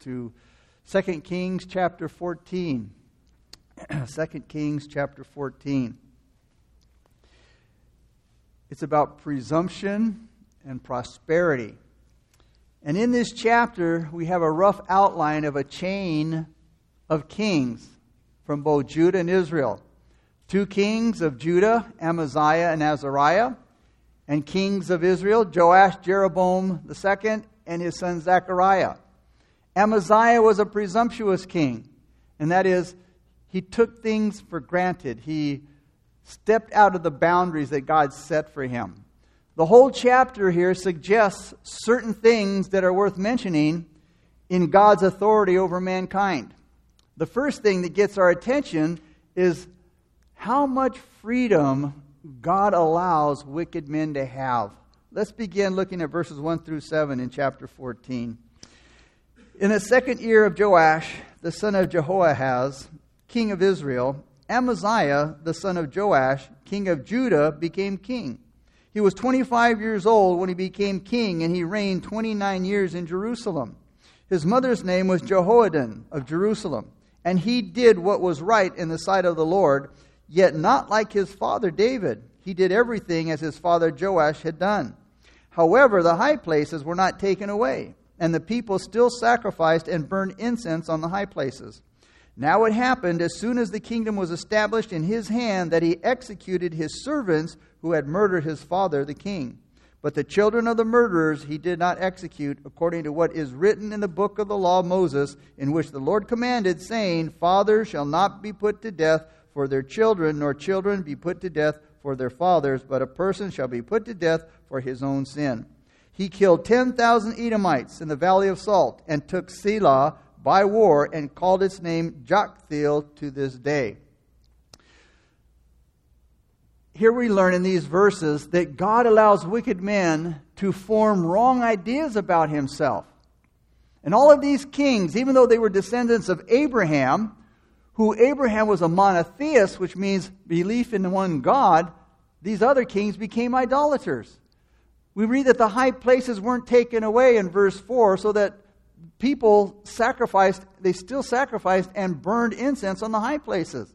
to 2 Kings chapter 14. 2 Kings chapter 14. It's about presumption and prosperity. And in this chapter, we have a rough outline of a chain of kings from both Judah and Israel. Two kings of Judah, Amaziah and Azariah, and kings of Israel, Joash, Jeroboam II, and his son Zechariah. Amaziah was a presumptuous king, and that is, he took things for granted. He stepped out of the boundaries that God set for him. The whole chapter here suggests certain things that are worth mentioning in God's authority over mankind. The first thing that gets our attention is how much freedom God allows wicked men to have. Let's begin looking at verses 1 through 7 in chapter 14. In the second year of Joash, the son of Jehoahaz, king of Israel, Amaziah, the son of Joash, king of Judah, became king. He was 25 years old when he became king, and he reigned 29 years in Jerusalem. His mother's name was Jehoaddan of Jerusalem, and he did what was right in the sight of the Lord, yet not like his father David. He did everything as his father Joash had done. However, the high places were not taken away, and the people still sacrificed and burned incense on the high places. Now it happened, as soon as the kingdom was established in his hand, that he executed his servants who had murdered his father, the king. But the children of the murderers he did not execute, according to what is written in the book of the law of Moses, in which the Lord commanded, saying, Fathers shall not be put to death for their children, nor children be put to death for their fathers, but a person shall be put to death for his own sin. He killed 10,000 Edomites in the valley of Salt and took Selah by war and called its name Joktheel to this day. Here we learn in these verses that God allows wicked men to form wrong ideas about himself. And all of these kings, even though they were descendants of Abraham, who Abraham was a monotheist, which means belief in one God, these other kings became idolaters. We read that the high places weren't taken away in verse 4 so that people sacrificed, they still sacrificed and burned incense on the high places.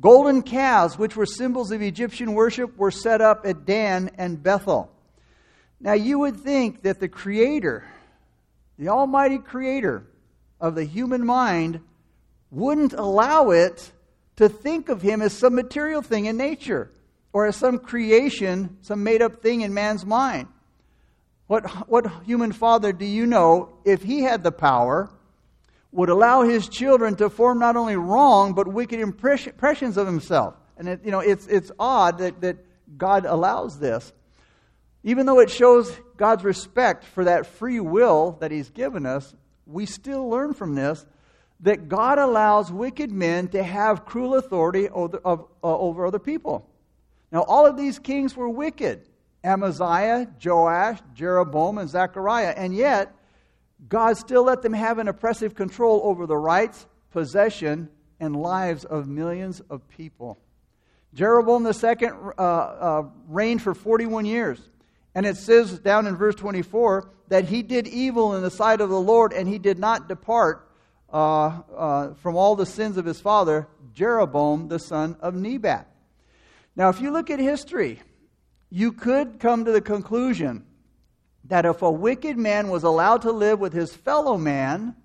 Golden calves, which were symbols of Egyptian worship, were set up at Dan and Bethel. Now, you would think that the Creator, the Almighty Creator of the human mind, wouldn't allow it to think of Him as some material thing in nature or as some creation, some made up thing in man's mind. What, what human father do you know, if he had the power, would allow his children to form not only wrong, but wicked impressions of himself? And it, you know, it's, it's odd that, that God allows this. Even though it shows God's respect for that free will that he's given us, we still learn from this that God allows wicked men to have cruel authority over, uh, over other people. Now, all of these kings were wicked. Amaziah, Joash, Jeroboam, and Zechariah. And yet, God still let them have an oppressive control over the rights, possession, and lives of millions of people. Jeroboam II uh, uh, reigned for 41 years. And it says down in verse 24 that he did evil in the sight of the Lord and he did not depart uh, uh from all the sins of his father, Jeroboam, the son of Nebat. Now, if you look at history, you could come to the conclusion that if a wicked man was allowed to live with his fellow man,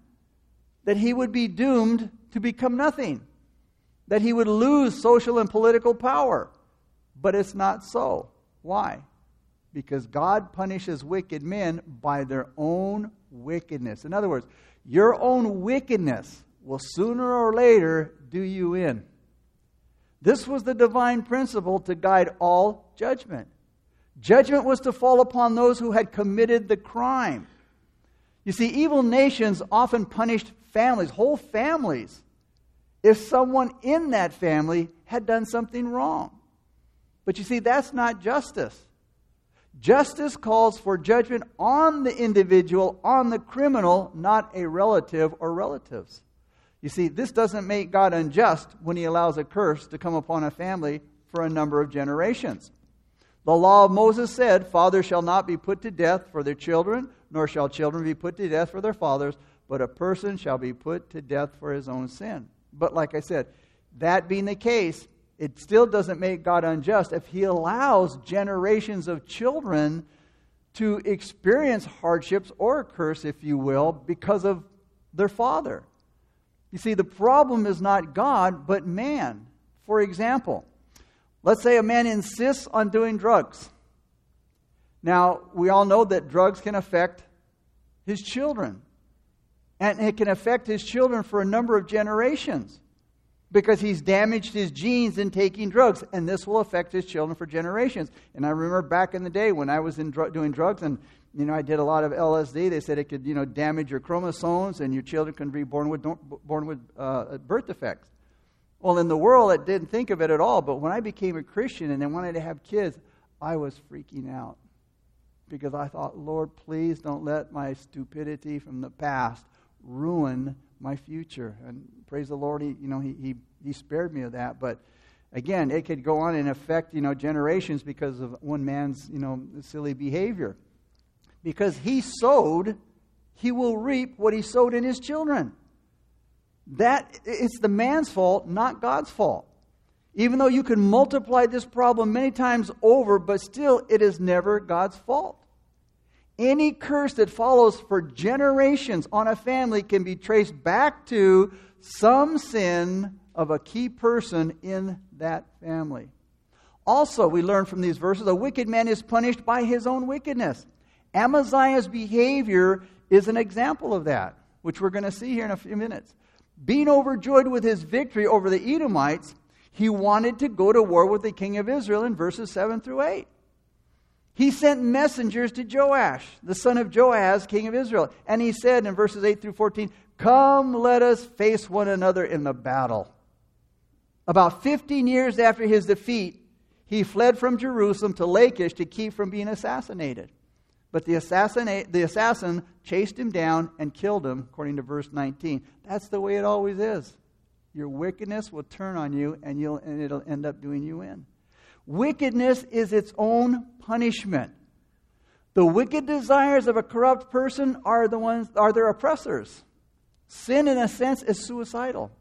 that he would be doomed to become nothing, that he would lose social and political power. But it's not so. Why? Because God punishes wicked men by their own wickedness. In other words, your own wickedness will sooner or later do you in. This was the divine principle to guide all judgment. Judgment was to fall upon those who had committed the crime. You see, evil nations often punished families, whole families, if someone in that family had done something wrong. But you see, that's not justice. Justice calls for judgment on the individual, on the criminal, not a relative or relatives. You see, this doesn't make God unjust when he allows a curse to come upon a family for a number of generations. The law of Moses said, Fathers shall not be put to death for their children, nor shall children be put to death for their fathers, but a person shall be put to death for his own sin. But like I said, that being the case, it still doesn't make God unjust if he allows generations of children to experience hardships or a curse, if you will, because of their father. You see, the problem is not God, but man. For example, let's say a man insists on doing drugs. Now, we all know that drugs can affect his children. And it can affect his children for a number of generations because he's damaged his genes in taking drugs, and this will affect his children for generations. And I remember back in the day when I was in dr- doing drugs, and you know I did a lot of LSD. They said it could you know damage your chromosomes, and your children can be born with born with uh, birth defects. Well, in the world, it didn't think of it at all. But when I became a Christian and then wanted to have kids, I was freaking out because I thought, Lord, please don't let my stupidity from the past ruin my future. And praise the Lord, he, you know, he, he, he spared me of that. But again, it could go on and affect, you know, generations because of one man's, you know, silly behavior. Because he sowed, he will reap what he sowed in his children. That it's the man's fault, not God's fault. Even though you can multiply this problem many times over, but still it is never God's fault. Any curse that follows for generations on a family can be traced back to some sin of a key person in that family. Also, we learn from these verses a wicked man is punished by his own wickedness. Amaziah's behavior is an example of that, which we're going to see here in a few minutes. Being overjoyed with his victory over the Edomites, he wanted to go to war with the king of Israel in verses 7 through 8 he sent messengers to Joash, the son of Joahaz, king of Israel. And he said in verses 8 through 14, Come, let us face one another in the battle. About 15 years after his defeat, he fled from Jerusalem to Lachish to keep from being assassinated. But the, the assassin chased him down and killed him, according to verse 19. That's the way it always is. Your wickedness will turn on you, and, you'll, and it'll end up doing you in. Wickedness is its own punishment. The wicked desires of a corrupt person are the ones are their oppressors. Sin in a sense is suicidal.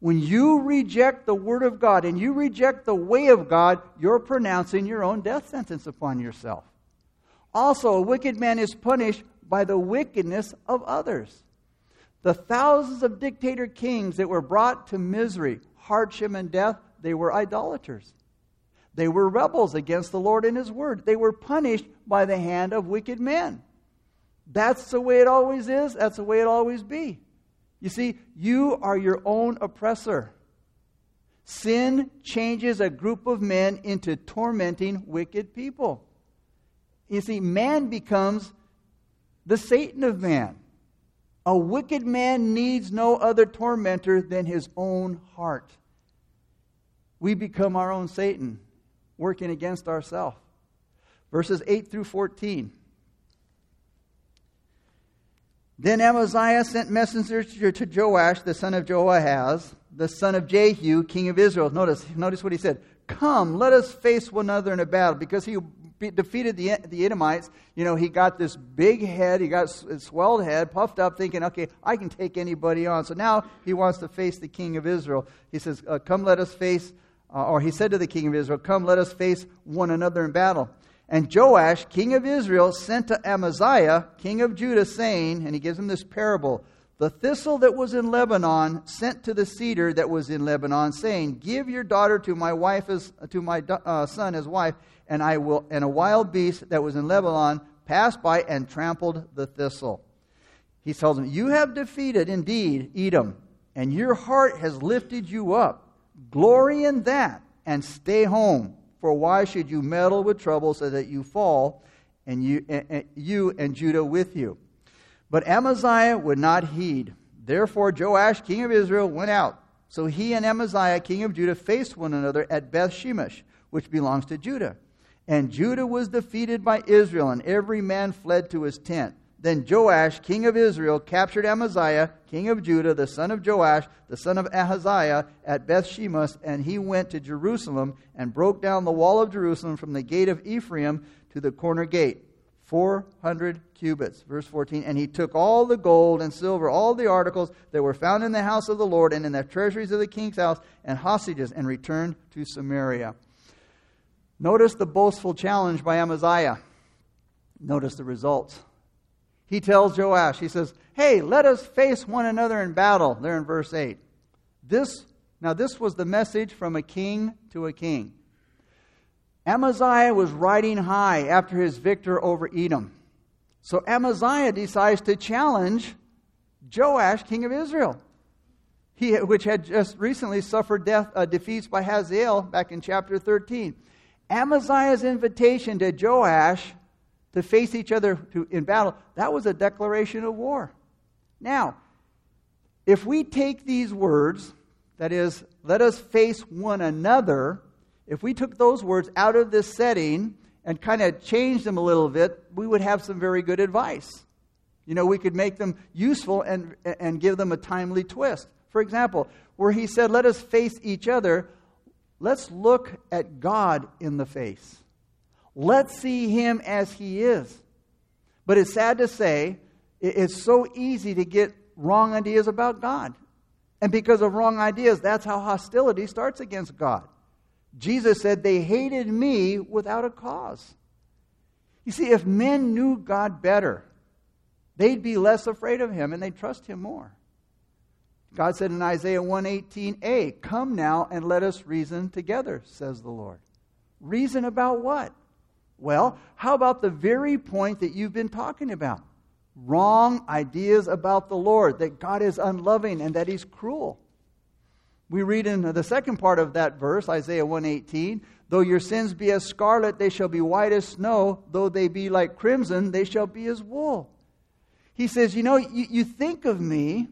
When you reject the word of God and you reject the way of God, you're pronouncing your own death sentence upon yourself. Also, a wicked man is punished by the wickedness of others. The thousands of dictator kings that were brought to misery, hardship, and death, they were idolaters. They were rebels against the Lord and His word. They were punished by the hand of wicked men. That's the way it always is. That's the way it always be. You see, you are your own oppressor. Sin changes a group of men into tormenting wicked people. You see, man becomes the Satan of man. A wicked man needs no other tormentor than his own heart. We become our own Satan working against ourselves. Verses 8 through 14. Then Amaziah sent messengers to Joash, the son of Joahaz, the son of Jehu, king of Israel. Notice, notice what he said. Come, let us face one another in a battle. Because he defeated the, the Edomites, you know, he got this big head, he got a swelled head, puffed up, thinking, okay, I can take anybody on. So now he wants to face the king of Israel. He says, uh, Come, let us face uh, or he said to the king of Israel, Come, let us face one another in battle. And Joash, king of Israel, sent to Amaziah, king of Judah, saying, and he gives him this parable The thistle that was in Lebanon sent to the cedar that was in Lebanon, saying, Give your daughter to my wife as to my uh, son as wife, and I will. And a wild beast that was in Lebanon passed by and trampled the thistle. He tells him, You have defeated indeed Edom, and your heart has lifted you up. Glory in that and stay home. For why should you meddle with trouble so that you fall, and you, and you and Judah with you? But Amaziah would not heed. Therefore, Joash, king of Israel, went out. So he and Amaziah, king of Judah, faced one another at Beth Shemesh, which belongs to Judah. And Judah was defeated by Israel, and every man fled to his tent. Then Joash, king of Israel, captured Amaziah, king of Judah, the son of Joash, the son of Ahaziah, at Beth Shemesh, and he went to Jerusalem and broke down the wall of Jerusalem from the gate of Ephraim to the corner gate. 400 cubits. Verse 14. And he took all the gold and silver, all the articles that were found in the house of the Lord and in the treasuries of the king's house, and hostages, and returned to Samaria. Notice the boastful challenge by Amaziah. Notice the results. He tells Joash, he says, Hey, let us face one another in battle, there in verse 8. This, now, this was the message from a king to a king. Amaziah was riding high after his victory over Edom. So Amaziah decides to challenge Joash, king of Israel, he, which had just recently suffered death, uh, defeats by Hazael back in chapter 13. Amaziah's invitation to Joash to face each other to, in battle, that was a declaration of war. Now, if we take these words, that is, let us face one another, if we took those words out of this setting and kind of changed them a little bit, we would have some very good advice. You know, we could make them useful and, and give them a timely twist. For example, where he said, Let us face each other, let's look at God in the face. Let's see him as he is. But it's sad to say, it's so easy to get wrong ideas about God. And because of wrong ideas, that's how hostility starts against God. Jesus said, They hated me without a cause. You see, if men knew God better, they'd be less afraid of him and they'd trust him more. God said in Isaiah 118a, Come now and let us reason together, says the Lord. Reason about what? Well, how about the very point that you've been talking about? Wrong ideas about the Lord, that God is unloving and that he's cruel. We read in the second part of that verse, Isaiah 118, though your sins be as scarlet, they shall be white as snow, though they be like crimson, they shall be as wool. He says, You know, you, you think of me,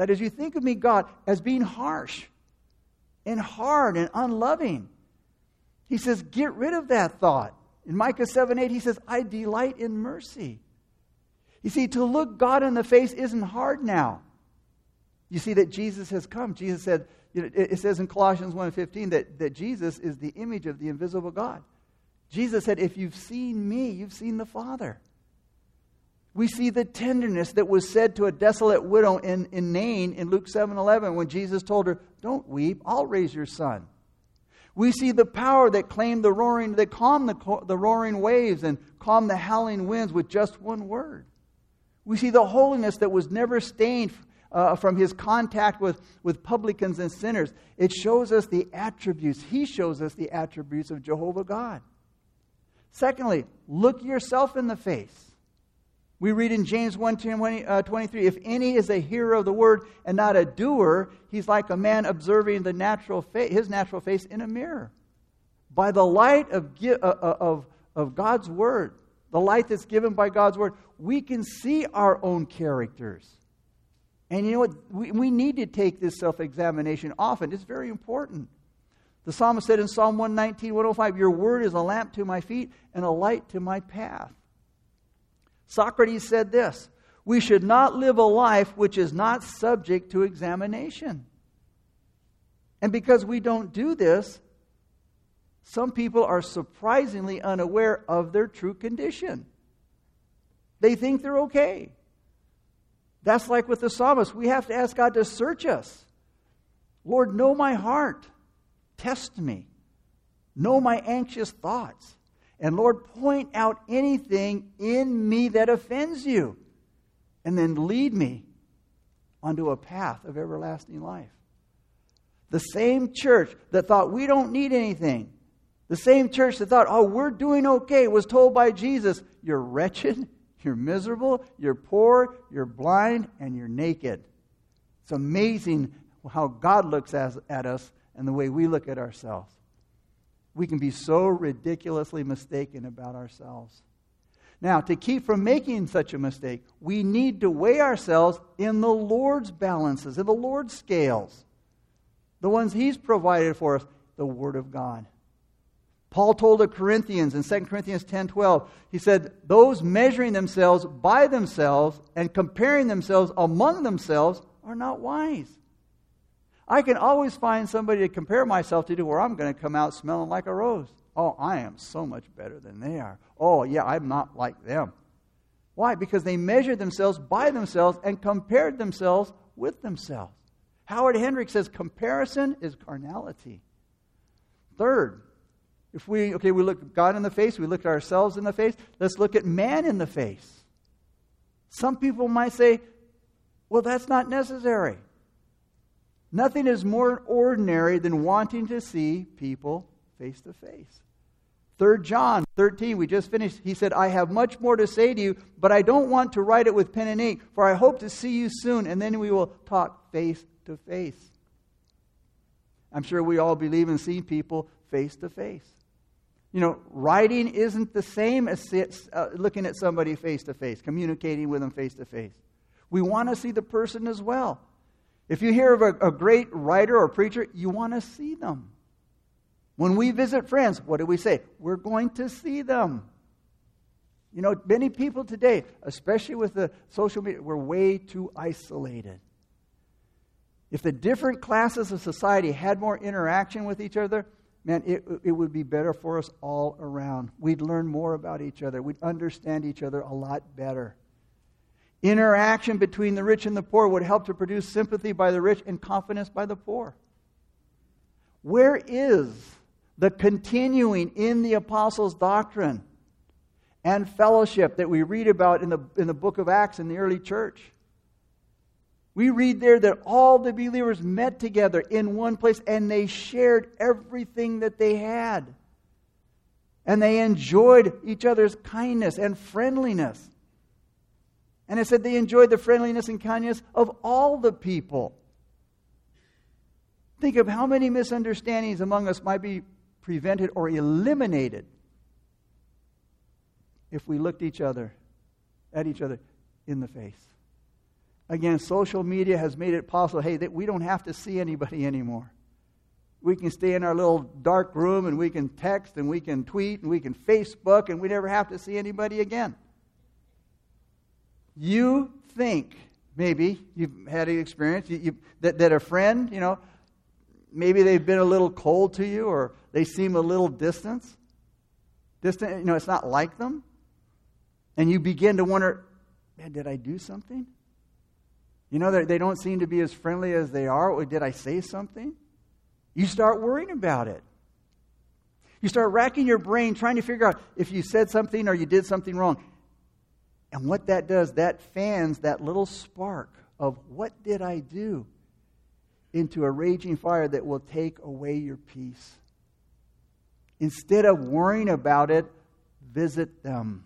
that is, you think of me, God, as being harsh and hard and unloving. He says, Get rid of that thought. In Micah 7 8, he says, I delight in mercy. You see, to look God in the face isn't hard now. You see that Jesus has come. Jesus said, you know, it says in Colossians 1.15 that, that Jesus is the image of the invisible God. Jesus said, if you've seen me, you've seen the Father. We see the tenderness that was said to a desolate widow in, in Nain in Luke 7.11 when Jesus told her, don't weep, I'll raise your son. We see the power that claimed the roaring, that calmed the, the roaring waves and calmed the howling winds with just one word. We see the holiness that was never stained uh, from his contact with, with publicans and sinners. It shows us the attributes. He shows us the attributes of Jehovah God. Secondly, look yourself in the face. We read in James 1 20, uh, 23 if any is a hearer of the word and not a doer, he's like a man observing the natural fa- his natural face in a mirror. By the light of, uh, uh, of, of God's word, the light that's given by God's word, we can see our own characters. And you know what? We, we need to take this self examination often. It's very important. The psalmist said in Psalm 119, 105, Your word is a lamp to my feet and a light to my path. Socrates said this We should not live a life which is not subject to examination. And because we don't do this, some people are surprisingly unaware of their true condition. They think they're okay. That's like with the psalmist. We have to ask God to search us. Lord, know my heart. Test me. Know my anxious thoughts. And Lord, point out anything in me that offends you. And then lead me onto a path of everlasting life. The same church that thought we don't need anything, the same church that thought, oh, we're doing okay, was told by Jesus, you're wretched, you're miserable, you're poor, you're blind, and you're naked. It's amazing how God looks at us and the way we look at ourselves. We can be so ridiculously mistaken about ourselves. Now, to keep from making such a mistake, we need to weigh ourselves in the Lord's balances, in the Lord's scales, the ones He's provided for us, the Word of God. Paul told the Corinthians in 2 Corinthians 10:12, he said, "Those measuring themselves by themselves and comparing themselves among themselves are not wise." I can always find somebody to compare myself to where I'm going to come out smelling like a rose. Oh, I am so much better than they are. Oh, yeah, I'm not like them. Why? Because they measured themselves by themselves and compared themselves with themselves. Howard Hendricks says comparison is carnality. Third, if we, okay, we look God in the face, we look at ourselves in the face, let's look at man in the face. Some people might say, well, that's not necessary. Nothing is more ordinary than wanting to see people face to face. 3 John 13, we just finished. He said, I have much more to say to you, but I don't want to write it with pen and ink, for I hope to see you soon, and then we will talk face to face. I'm sure we all believe in seeing people face to face. You know, writing isn't the same as uh, looking at somebody face to face, communicating with them face to face. We want to see the person as well. If you hear of a, a great writer or preacher, you want to see them. When we visit friends, what do we say? We're going to see them. You know, many people today, especially with the social media, we're way too isolated. If the different classes of society had more interaction with each other, man, it, it would be better for us all around. We'd learn more about each other. We'd understand each other a lot better. Interaction between the rich and the poor would help to produce sympathy by the rich and confidence by the poor. Where is the continuing in the apostles' doctrine and fellowship that we read about in the, in the book of Acts in the early church? We read there that all the believers met together in one place and they shared everything that they had. And they enjoyed each other's kindness and friendliness. And it said they enjoyed the friendliness and kindness of all the people. Think of how many misunderstandings among us might be prevented or eliminated if we looked each other at each other in the face. Again, social media has made it possible, hey, that we don't have to see anybody anymore. We can stay in our little dark room and we can text and we can tweet and we can Facebook and we never have to see anybody again. You think, maybe, you've had an experience, you, you, that, that a friend, you know, maybe they've been a little cold to you or they seem a little distant. Distant, you know, it's not like them. And you begin to wonder, man, did I do something? You know, they don't seem to be as friendly as they are. Or did I say something? You start worrying about it. You start racking your brain trying to figure out if you said something or you did something wrong. And what that does, that fans that little spark of what did I do into a raging fire that will take away your peace. Instead of worrying about it, visit them.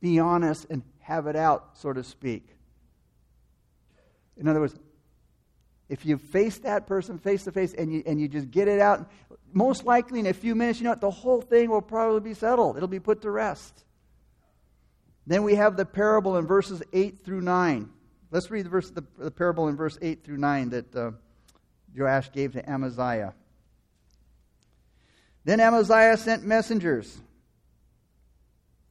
Be honest and have it out, so to speak. In other words, if you face that person face to face and you, and you just get it out, most likely in a few minutes, you know what? The whole thing will probably be settled. It'll be put to rest. Then we have the parable in verses 8 through 9. Let's read the, verse, the, the parable in verse 8 through 9 that uh, Joash gave to Amaziah. Then Amaziah sent messengers.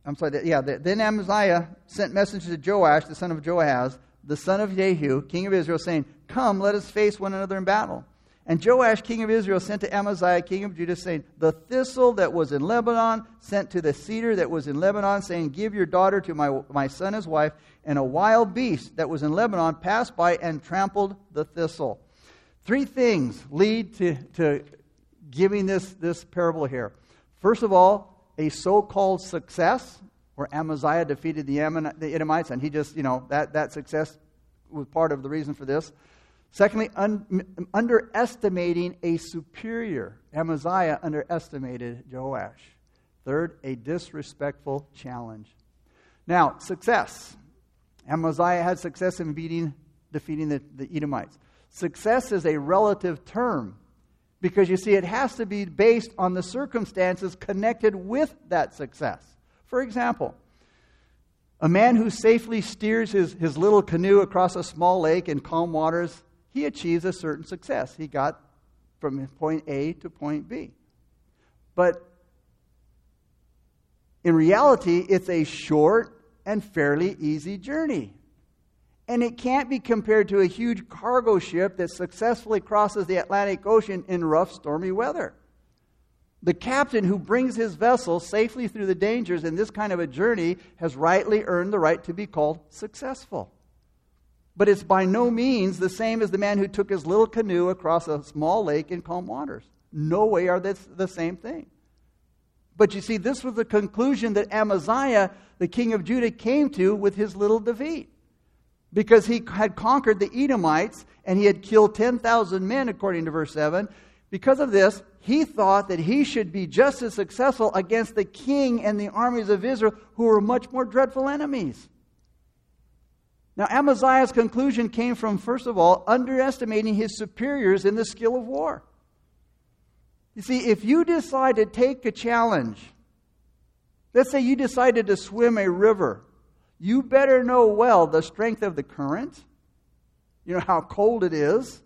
I'm sorry, yeah, then Amaziah sent messengers to Joash, the son of Joahaz, the son of Jehu, king of Israel, saying, Come, let us face one another in battle. And Joash, king of Israel, sent to Amaziah, king of Judah, saying, The thistle that was in Lebanon sent to the cedar that was in Lebanon, saying, Give your daughter to my, my son as wife. And a wild beast that was in Lebanon passed by and trampled the thistle. Three things lead to, to giving this, this parable here. First of all, a so called success, where Amaziah defeated the, Ammon, the Edomites, and he just, you know, that, that success was part of the reason for this. Secondly, un- underestimating a superior. Amaziah underestimated Joash. Third, a disrespectful challenge. Now, success. Amaziah had success in beating, defeating the, the Edomites. Success is a relative term because you see, it has to be based on the circumstances connected with that success. For example, a man who safely steers his, his little canoe across a small lake in calm waters he achieves a certain success. He got from point A to point B. But in reality, it's a short and fairly easy journey. And it can't be compared to a huge cargo ship that successfully crosses the Atlantic Ocean in rough, stormy weather. The captain who brings his vessel safely through the dangers in this kind of a journey has rightly earned the right to be called successful. But it's by no means the same as the man who took his little canoe across a small lake in calm waters. No way are they the same thing. But you see, this was the conclusion that Amaziah, the king of Judah, came to with his little defeat. Because he had conquered the Edomites and he had killed 10,000 men, according to verse 7. Because of this, he thought that he should be just as successful against the king and the armies of Israel, who were much more dreadful enemies. Now, Amaziah's conclusion came from, first of all, underestimating his superiors in the skill of war. You see, if you decide to take a challenge, let's say you decided to swim a river, you better know well the strength of the current, you know, how cold it is,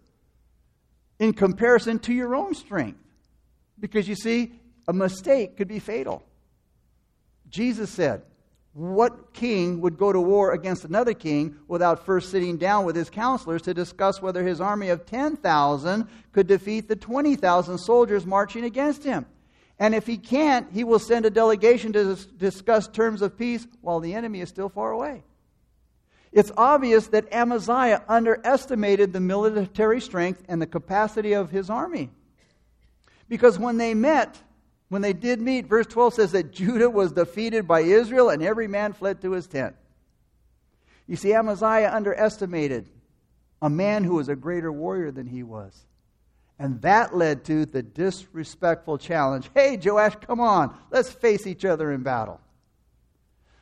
in comparison to your own strength. Because you see, a mistake could be fatal. Jesus said, What king would go to war against another king without first sitting down with his counselors to discuss whether his army of 10,000 could defeat the 20,000 soldiers marching against him? And if he can't, he will send a delegation to discuss terms of peace while the enemy is still far away. It's obvious that Amaziah underestimated the military strength and the capacity of his army. Because when they met, when they did meet, verse 12 says that Judah was defeated by Israel and every man fled to his tent. You see, Amaziah underestimated a man who was a greater warrior than he was. And that led to the disrespectful challenge hey, Joash, come on, let's face each other in battle.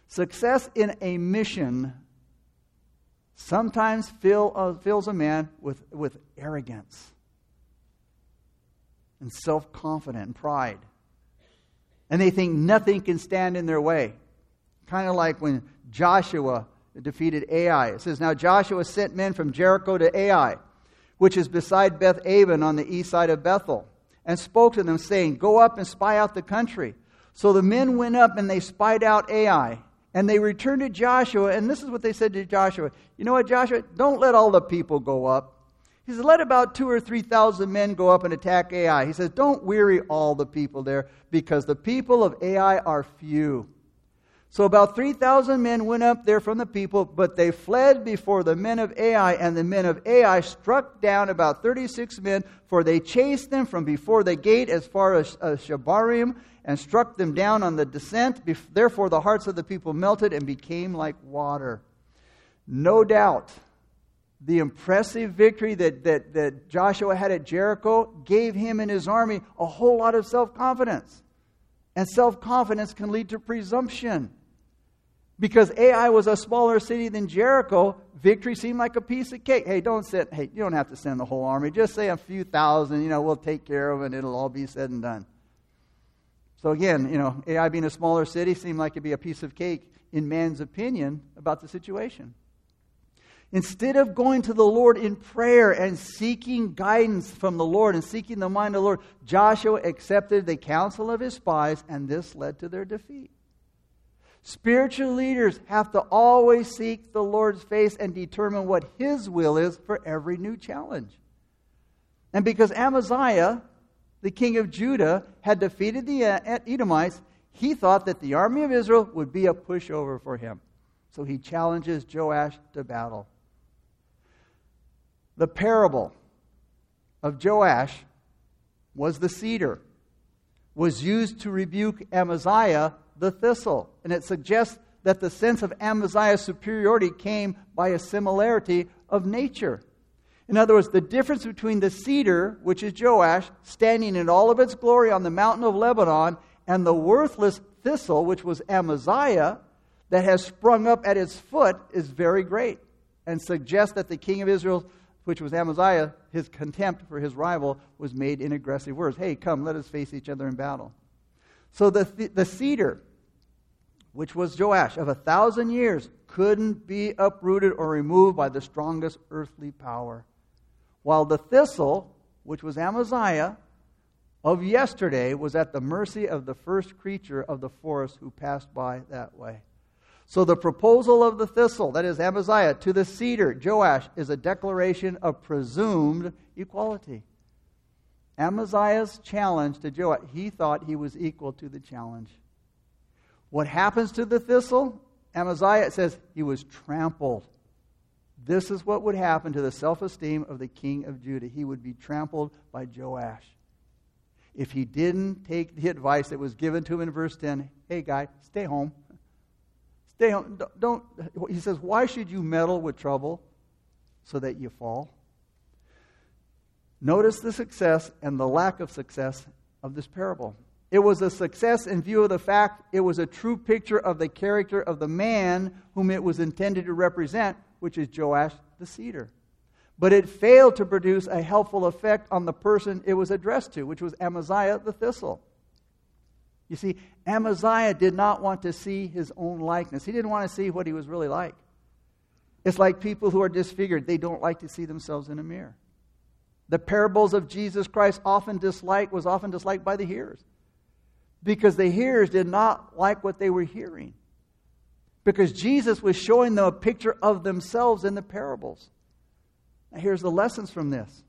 Success in a mission sometimes fill, uh, fills a man with, with arrogance and self confidence and pride. And they think nothing can stand in their way. Kind of like when Joshua defeated Ai. It says, Now Joshua sent men from Jericho to Ai, which is beside Beth Aven on the east side of Bethel, and spoke to them, saying, Go up and spy out the country. So the men went up and they spied out Ai. And they returned to Joshua, and this is what they said to Joshua You know what, Joshua? Don't let all the people go up. He says, Let about two or three thousand men go up and attack Ai. He says, Don't weary all the people there, because the people of Ai are few. So about 3,000 men went up there from the people, but they fled before the men of Ai, and the men of Ai struck down about 36 men, for they chased them from before the gate as far as, Shebarim, and struck them down on the descent. Therefore the hearts of the people melted and became like water. No doubt the impressive victory that, that, that Joshua had at Jericho gave him and his army a whole lot of self confidence. And self confidence can lead to presumption. Because Ai was a smaller city than Jericho, victory seemed like a piece of cake. Hey, don't send, hey, you don't have to send the whole army. Just say a few thousand, you know, we'll take care of it and it'll all be said and done. So again, you know, Ai being a smaller city seemed like it'd be a piece of cake in man's opinion about the situation. Instead of going to the Lord in prayer and seeking guidance from the Lord and seeking the mind of the Lord, Joshua accepted the counsel of his spies, and this led to their defeat. Spiritual leaders have to always seek the Lord's face and determine what his will is for every new challenge. And because Amaziah, the king of Judah, had defeated the uh, Edomites, he thought that the army of Israel would be a pushover for him. So he challenges Joash to battle. The parable of Joash was the cedar, was used to rebuke Amaziah, the thistle. And it suggests that the sense of Amaziah's superiority came by a similarity of nature. In other words, the difference between the cedar, which is Joash, standing in all of its glory on the mountain of Lebanon, and the worthless thistle, which was Amaziah, that has sprung up at its foot, is very great and suggests that the king of Israel which was Amaziah, his contempt for his rival was made in aggressive words. Hey, come, let us face each other in battle. So the, the cedar, which was Joash, of a thousand years, couldn't be uprooted or removed by the strongest earthly power. While the thistle, which was Amaziah, of yesterday, was at the mercy of the first creature of the forest who passed by that way. So the proposal of the thistle, that is Amaziah, to the cedar, Joash, is a declaration of presumed equality. Amaziah's challenge to Joash, he thought he was equal to the challenge. What happens to the thistle? Amaziah says he was trampled. This is what would happen to the self esteem of the king of Judah. He would be trampled by Joash. If he didn't take the advice that was given to him in verse 10, hey, guy, stay home. Stay home. Don't, he says, why should you meddle with trouble so that you fall? Notice the success and the lack of success of this parable. It was a success in view of the fact it was a true picture of the character of the man whom it was intended to represent, which is Joash the cedar. But it failed to produce a helpful effect on the person it was addressed to, which was Amaziah the thistle. You see, Amaziah did not want to see his own likeness. He didn't want to see what he was really like. It's like people who are disfigured, they don't like to see themselves in a mirror. The parables of Jesus Christ often disliked was often disliked by the hearers because the hearers did not like what they were hearing. Because Jesus was showing them a picture of themselves in the parables. Now, here's the lessons from this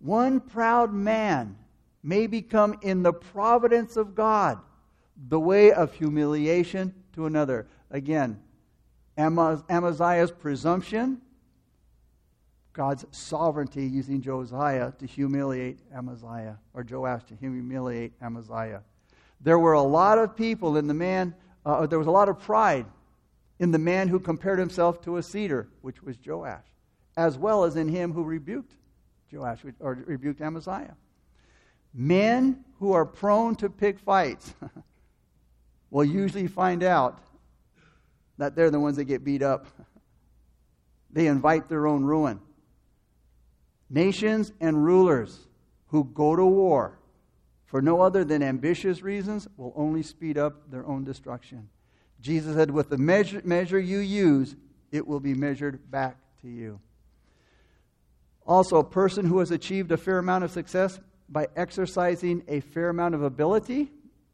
one proud man may become, in the providence of God, the way of humiliation to another. Again, Amaziah's presumption God's sovereignty using Josiah to humiliate Amaziah, or Joash to humiliate Amaziah. There were a lot of people in the man, uh, there was a lot of pride in the man who compared himself to a cedar, which was Joash, as well as in him who rebuked Joash, or rebuked Amaziah. Men who are prone to pick fights will usually find out that they're the ones that get beat up. They invite their own ruin. Nations and rulers who go to war for no other than ambitious reasons will only speed up their own destruction. Jesus said, With the measure, measure you use, it will be measured back to you. Also, a person who has achieved a fair amount of success by exercising a fair amount of ability,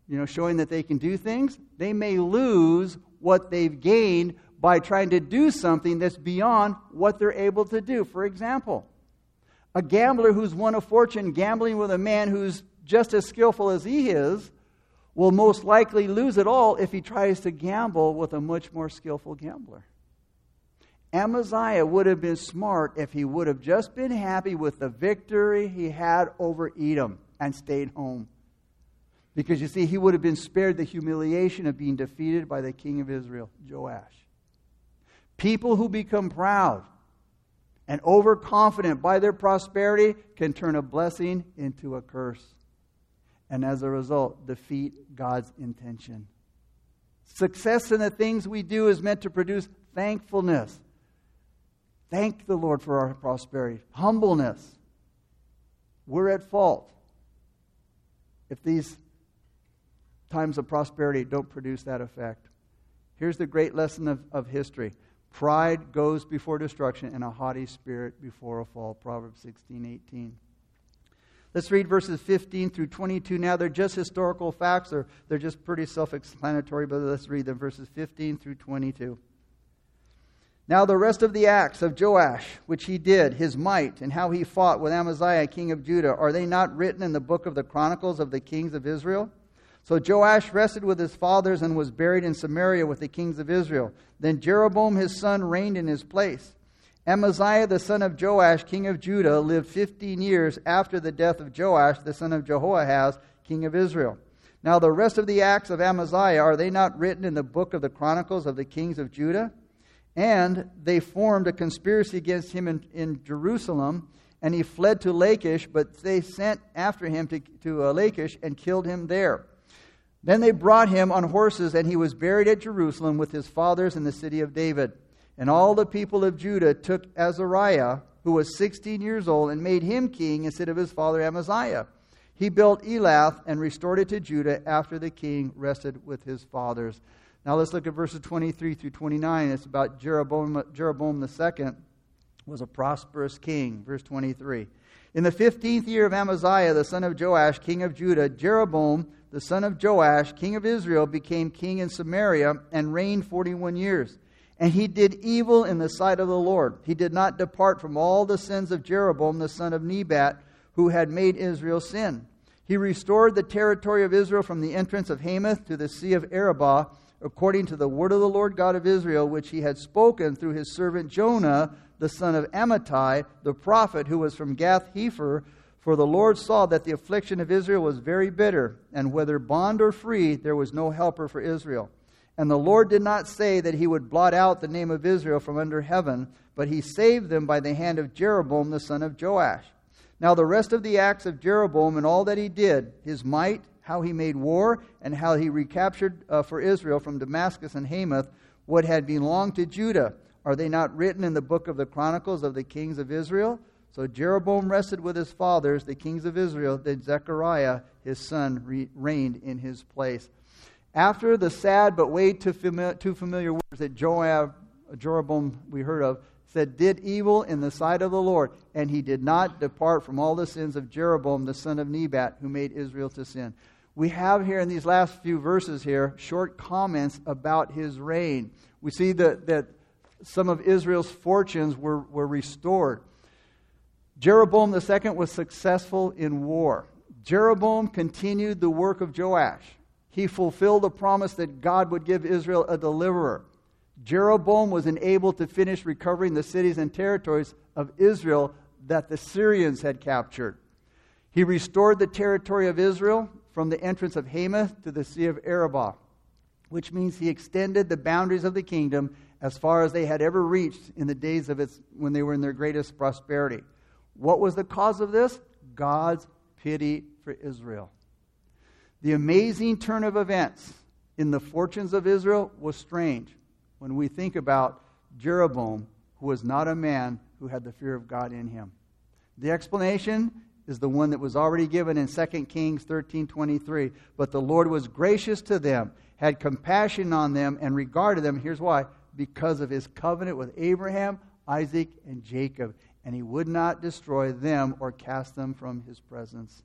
you know, showing that they can do things, they may lose what they've gained by trying to do something that's beyond what they're able to do. For example, a gambler who's won a fortune gambling with a man who's just as skillful as he is will most likely lose it all if he tries to gamble with a much more skillful gambler. Amaziah would have been smart if he would have just been happy with the victory he had over Edom and stayed home. Because you see, he would have been spared the humiliation of being defeated by the king of Israel, Joash. People who become proud and overconfident by their prosperity can turn a blessing into a curse. And as a result, defeat God's intention. Success in the things we do is meant to produce thankfulness. Thank the Lord for our prosperity, humbleness. We're at fault if these times of prosperity don't produce that effect. Here's the great lesson of, of history Pride goes before destruction, and a haughty spirit before a fall. Proverbs 16, 18. Let's read verses 15 through 22 now. They're just historical facts, or they're just pretty self explanatory, but let's read them verses 15 through 22. Now, the rest of the acts of Joash, which he did, his might, and how he fought with Amaziah, king of Judah, are they not written in the book of the Chronicles of the kings of Israel? So Joash rested with his fathers and was buried in Samaria with the kings of Israel. Then Jeroboam his son reigned in his place. Amaziah the son of Joash, king of Judah, lived fifteen years after the death of Joash the son of Jehoahaz, king of Israel. Now the rest of the acts of Amaziah, are they not written in the book of the Chronicles of the kings of Judah? And they formed a conspiracy against him in, in Jerusalem, and he fled to Lachish, but they sent after him to, to uh, Lachish and killed him there. Then they brought him on horses, and he was buried at Jerusalem with his fathers in the city of David. And all the people of Judah took Azariah, who was 16 years old, and made him king instead of his father Amaziah. He built Elath and restored it to Judah after the king rested with his fathers. Now let's look at verses 23 through 29. It's about Jeroboam, Jeroboam II was a prosperous king. Verse 23. In the 15th year of Amaziah, the son of Joash, king of Judah, Jeroboam the son of Joash, king of Israel, became king in Samaria and reigned 41 years. And he did evil in the sight of the Lord. He did not depart from all the sins of Jeroboam, the son of Nebat, who had made Israel sin. He restored the territory of Israel from the entrance of Hamath to the Sea of Arabah, according to the word of the Lord God of Israel, which he had spoken through his servant Jonah, the son of Amittai, the prophet, who was from Gath Hepher. For the Lord saw that the affliction of Israel was very bitter, and whether bond or free, there was no helper for Israel. And the Lord did not say that he would blot out the name of Israel from under heaven, but he saved them by the hand of Jeroboam the son of Joash. Now, the rest of the acts of Jeroboam and all that he did, his might, how he made war, and how he recaptured uh, for Israel from Damascus and Hamath what had belonged to Judah, are they not written in the book of the Chronicles of the kings of Israel? So Jeroboam rested with his fathers, the kings of Israel. Then Zechariah, his son, re- reigned in his place. After the sad but way too, fami- too familiar words that Joab, Jeroboam we heard of, said, did evil in the sight of the Lord, and he did not depart from all the sins of Jeroboam, the son of Nebat, who made Israel to sin. We have here in these last few verses here short comments about his reign. We see that, that some of Israel's fortunes were, were restored. Jeroboam II was successful in war. Jeroboam continued the work of Joash. He fulfilled the promise that God would give Israel a deliverer. Jeroboam was enabled to finish recovering the cities and territories of Israel that the Syrians had captured. He restored the territory of Israel from the entrance of Hamath to the Sea of Arabah, which means he extended the boundaries of the kingdom as far as they had ever reached in the days of its when they were in their greatest prosperity. What was the cause of this? God's pity for Israel. The amazing turn of events in the fortunes of Israel was strange when we think about Jeroboam, who was not a man who had the fear of God in him. The explanation is the one that was already given in 2 Kings 13:23. But the Lord was gracious to them, had compassion on them, and regarded them. Here's why: because of his covenant with Abraham, Isaac, and Jacob, and he would not destroy them or cast them from his presence.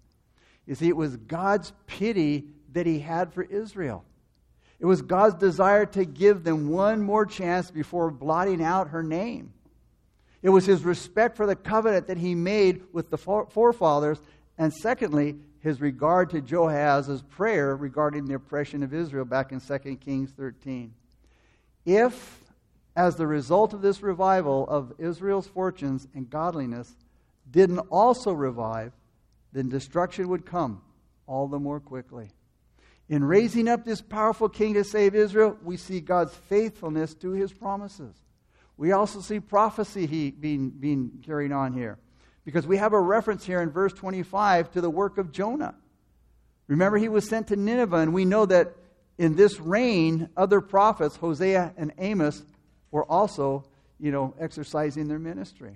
You see, it was God's pity that he had for Israel. It was God's desire to give them one more chance before blotting out her name. It was his respect for the covenant that he made with the forefathers. And secondly, his regard to Joahaz's prayer regarding the oppression of Israel back in 2 Kings 13. If, as the result of this revival of Israel's fortunes and godliness, didn't also revive, then destruction would come all the more quickly. In raising up this powerful king to save Israel, we see God's faithfulness to his promises. We also see prophecy he, being, being carried on here. Because we have a reference here in verse 25 to the work of Jonah. Remember, he was sent to Nineveh, and we know that in this reign, other prophets, Hosea and Amos, were also, you know, exercising their ministry.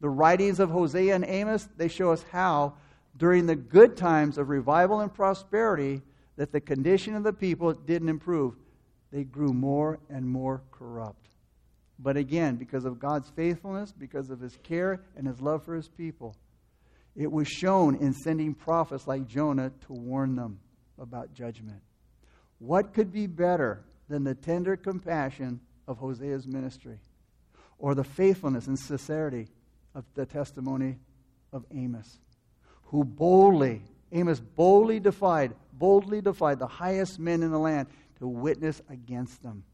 The writings of Hosea and Amos, they show us how, during the good times of revival and prosperity, that the condition of the people didn't improve. They grew more and more corrupt. But again, because of God's faithfulness, because of his care and his love for his people, it was shown in sending prophets like Jonah to warn them about judgment. What could be better than the tender compassion of Hosea's ministry or the faithfulness and sincerity of the testimony of Amos, who boldly, Amos boldly defied boldly defied the highest men in the land to witness against them.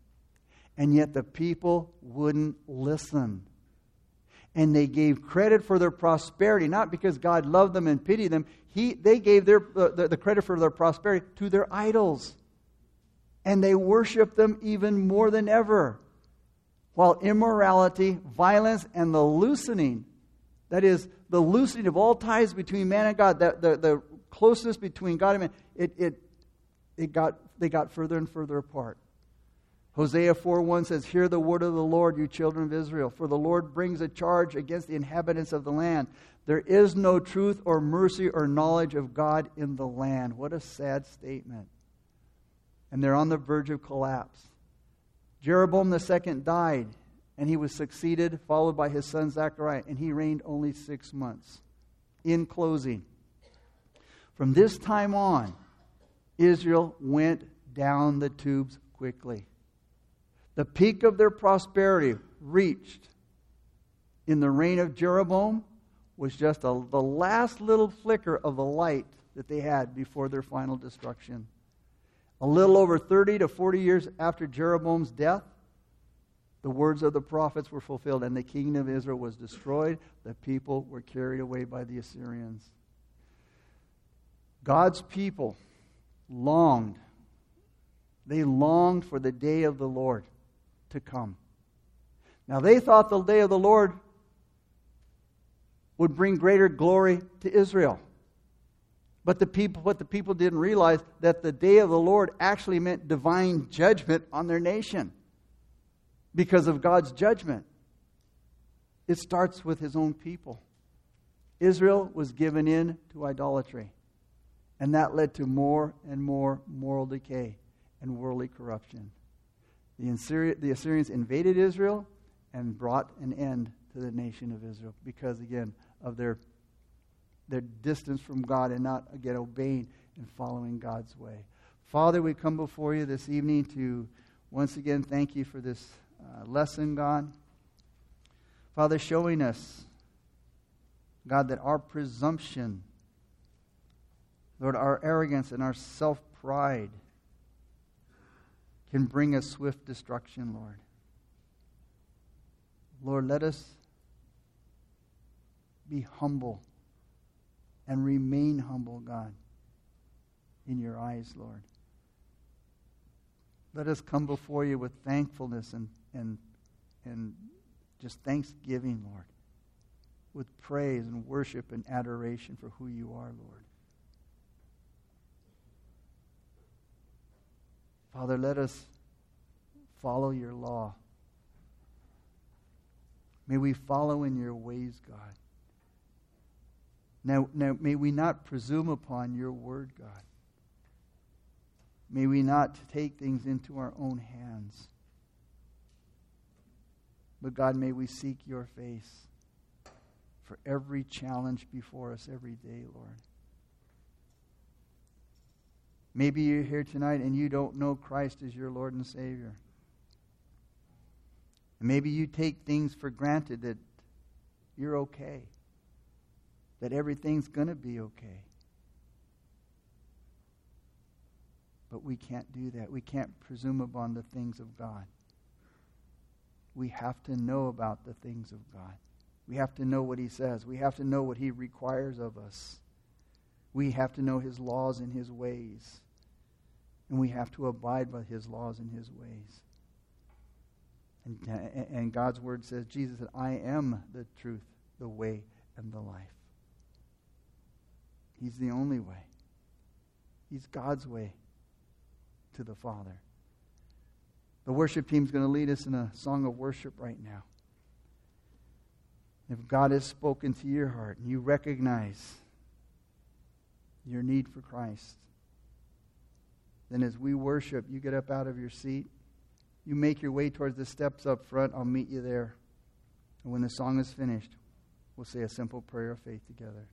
And yet the people wouldn't listen. And they gave credit for their prosperity, not because God loved them and pitied them. He, they gave their, uh, the, the credit for their prosperity to their idols. And they worship them even more than ever. While immorality, violence, and the loosening that is, the loosening of all ties between man and God, the, the, the closeness between God and man, it, it, it got, they got further and further apart. Hosea 4:1 says, Hear the word of the Lord, you children of Israel, for the Lord brings a charge against the inhabitants of the land. There is no truth or mercy or knowledge of God in the land. What a sad statement. And they're on the verge of collapse. Jeroboam II died, and he was succeeded, followed by his son Zechariah, and he reigned only six months. In closing, from this time on, Israel went down the tubes quickly. The peak of their prosperity reached in the reign of Jeroboam was just a, the last little flicker of the light that they had before their final destruction. A little over 30 to 40 years after Jeroboam's death, the words of the prophets were fulfilled, and the kingdom of Israel was destroyed. The people were carried away by the Assyrians. God's people longed. They longed for the day of the Lord to come. Now, they thought the day of the Lord would bring greater glory to Israel. But the people, what the people didn't realize that the day of the Lord actually meant divine judgment on their nation because of God's judgment. It starts with his own people. Israel was given in to idolatry, and that led to more and more moral decay and worldly corruption. The, Assyrians invaded Israel and brought an end to the nation of Israel because, again, of their, their distance from God and not, again, obeying and following God's way. Father, we come before you this evening to once again thank you for this uh, lesson, God. Father, showing us, God, that our presumption, Lord, our arrogance and our self pride can bring us swift destruction, Lord. Lord, let us be humble and remain humble, God, in your eyes, Lord. Let us come before you with thankfulness and, and, and just thanksgiving, Lord, with praise and worship and adoration for who you are, Lord. Father, let us follow your law. May we follow in your ways, God. Now, now, may we not presume upon your word, God. May we not take things into our own hands. But God, may we seek your face for every challenge before us every day, Lord. Maybe you're here tonight and you don't know Christ as your Lord and Savior. Maybe you take things for granted that you're okay, that everything's going to be okay. But we can't do that. We can't presume upon the things of God. We have to know about the things of God. We have to know what He says. We have to know what He requires of us. We have to know His laws and His ways. And we have to abide by His laws and His ways. And, and God's word says, Jesus said, I am the truth, the way, and the life. He's the only way. He's God's way to the Father. The worship team is going to lead us in a song of worship right now. If God has spoken to your heart and you recognize your need for Christ, then as we worship, you get up out of your seat you make your way towards the steps up front. I'll meet you there. And when the song is finished, we'll say a simple prayer of faith together.